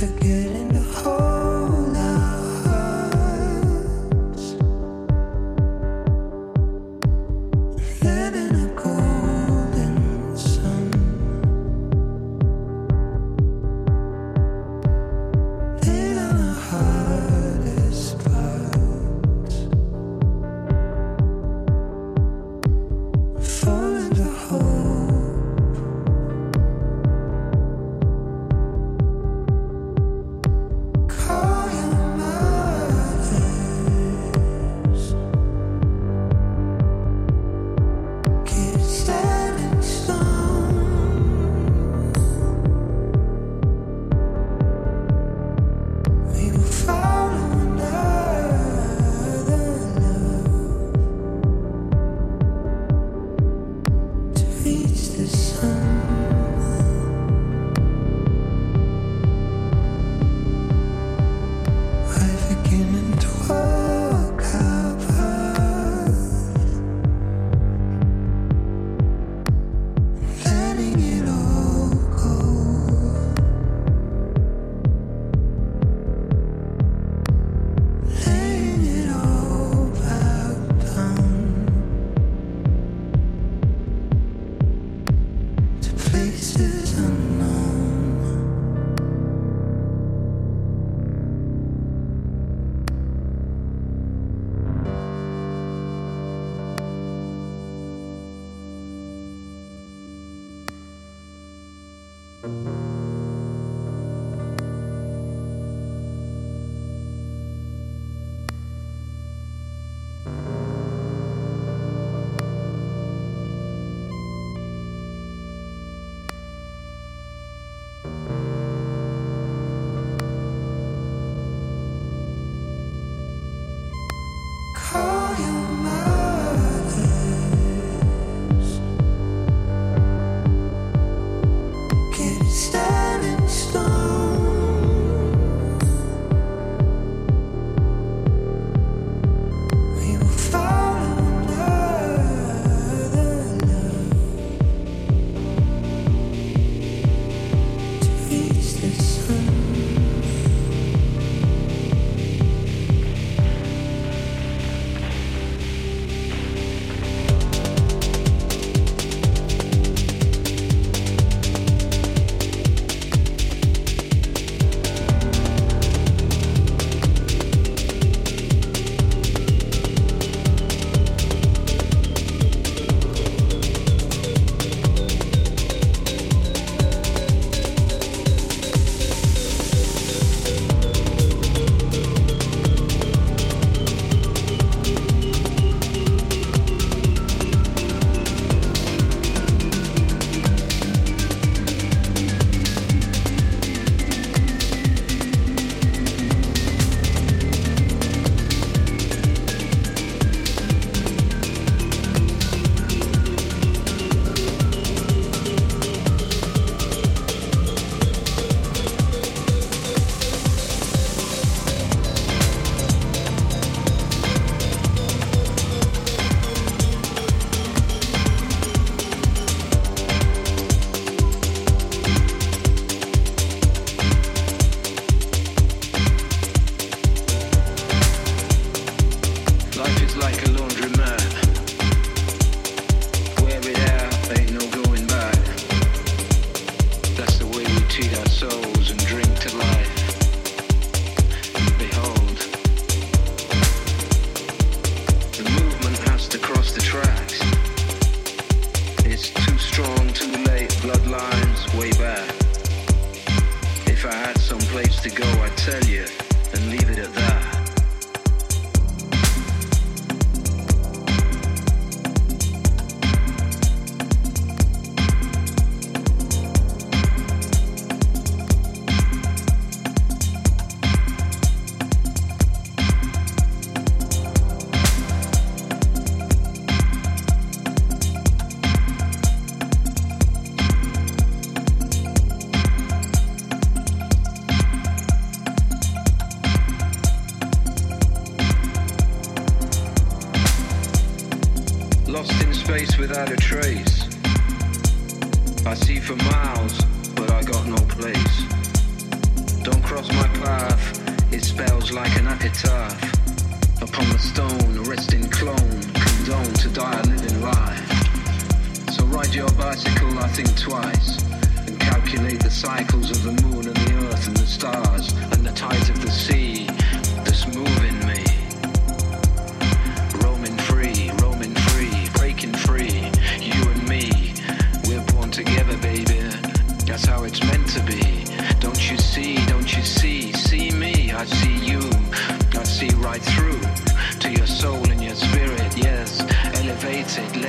forget.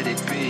let it be.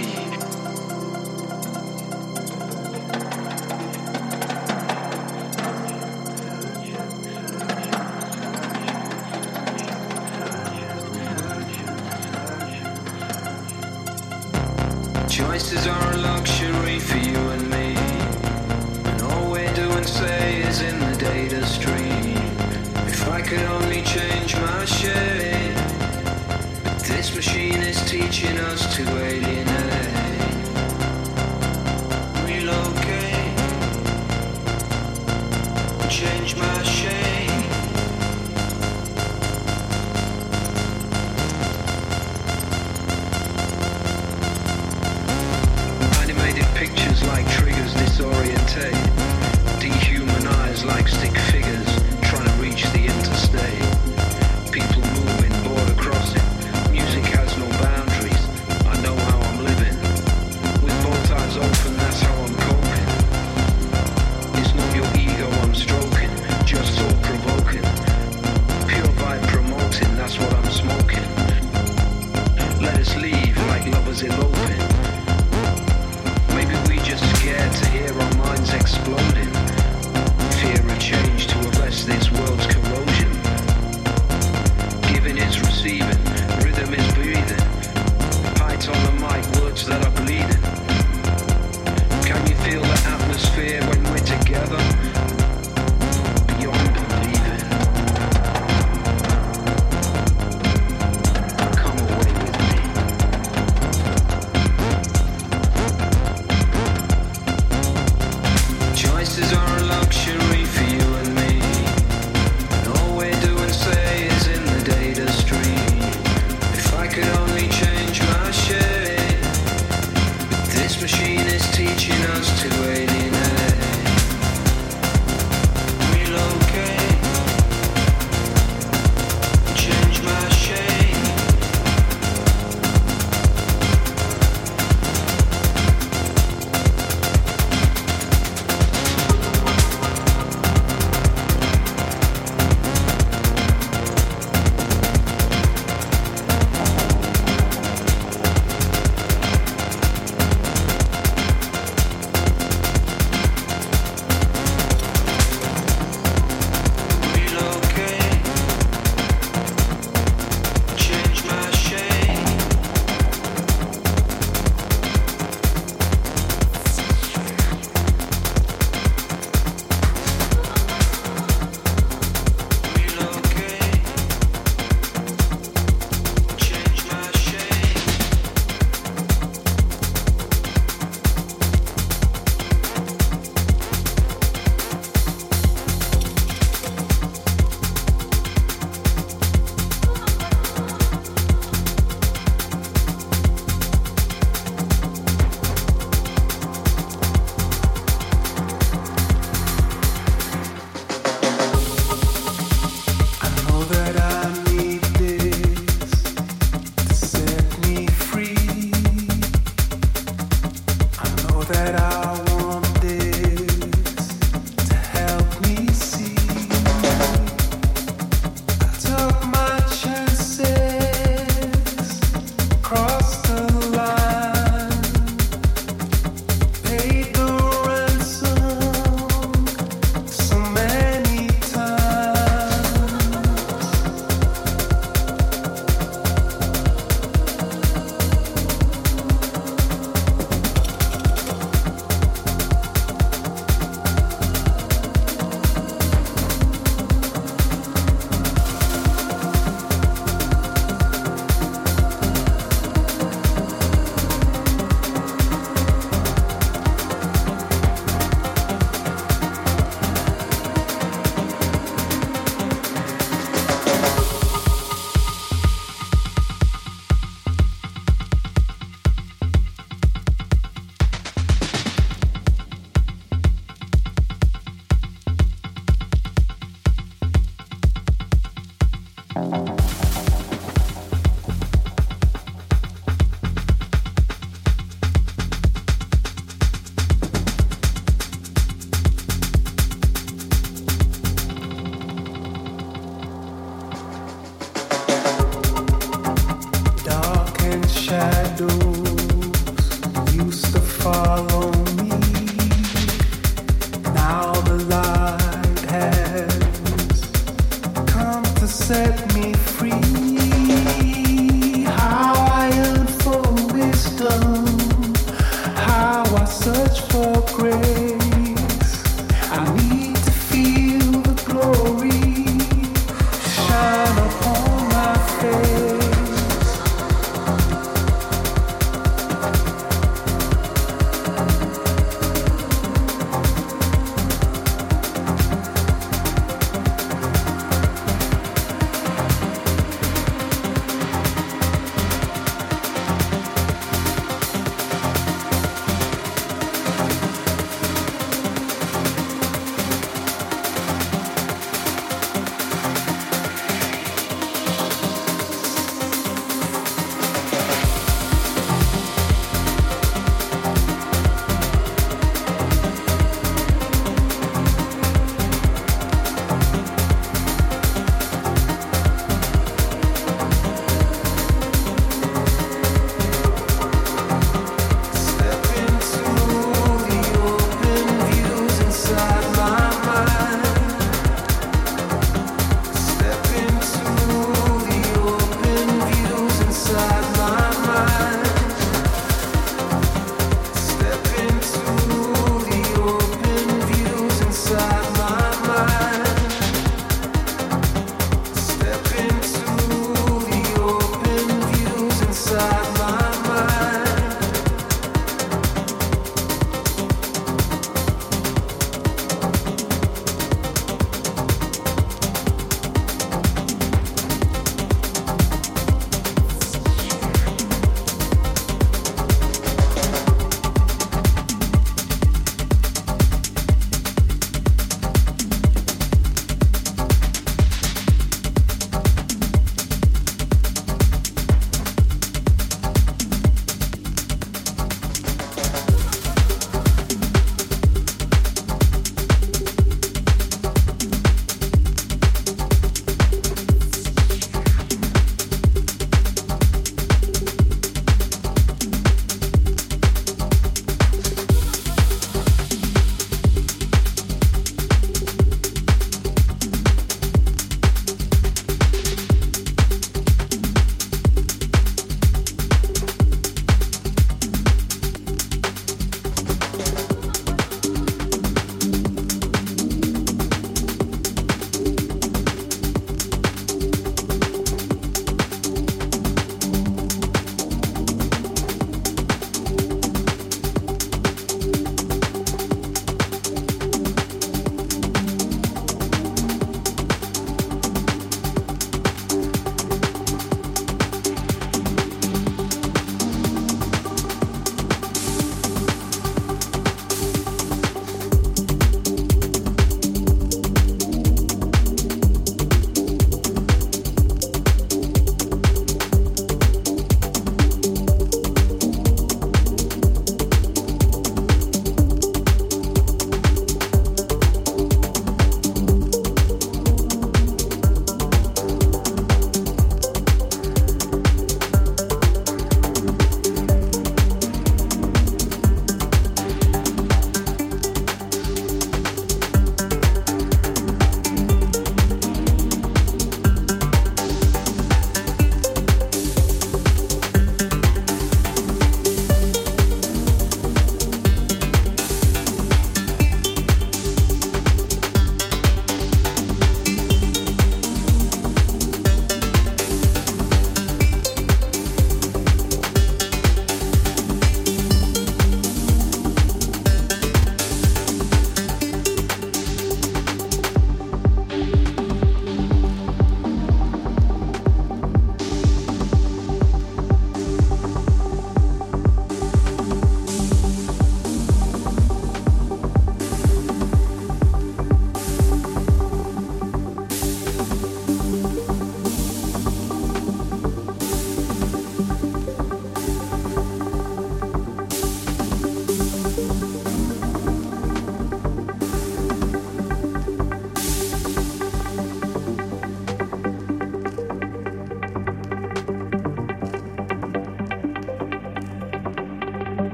search for grace.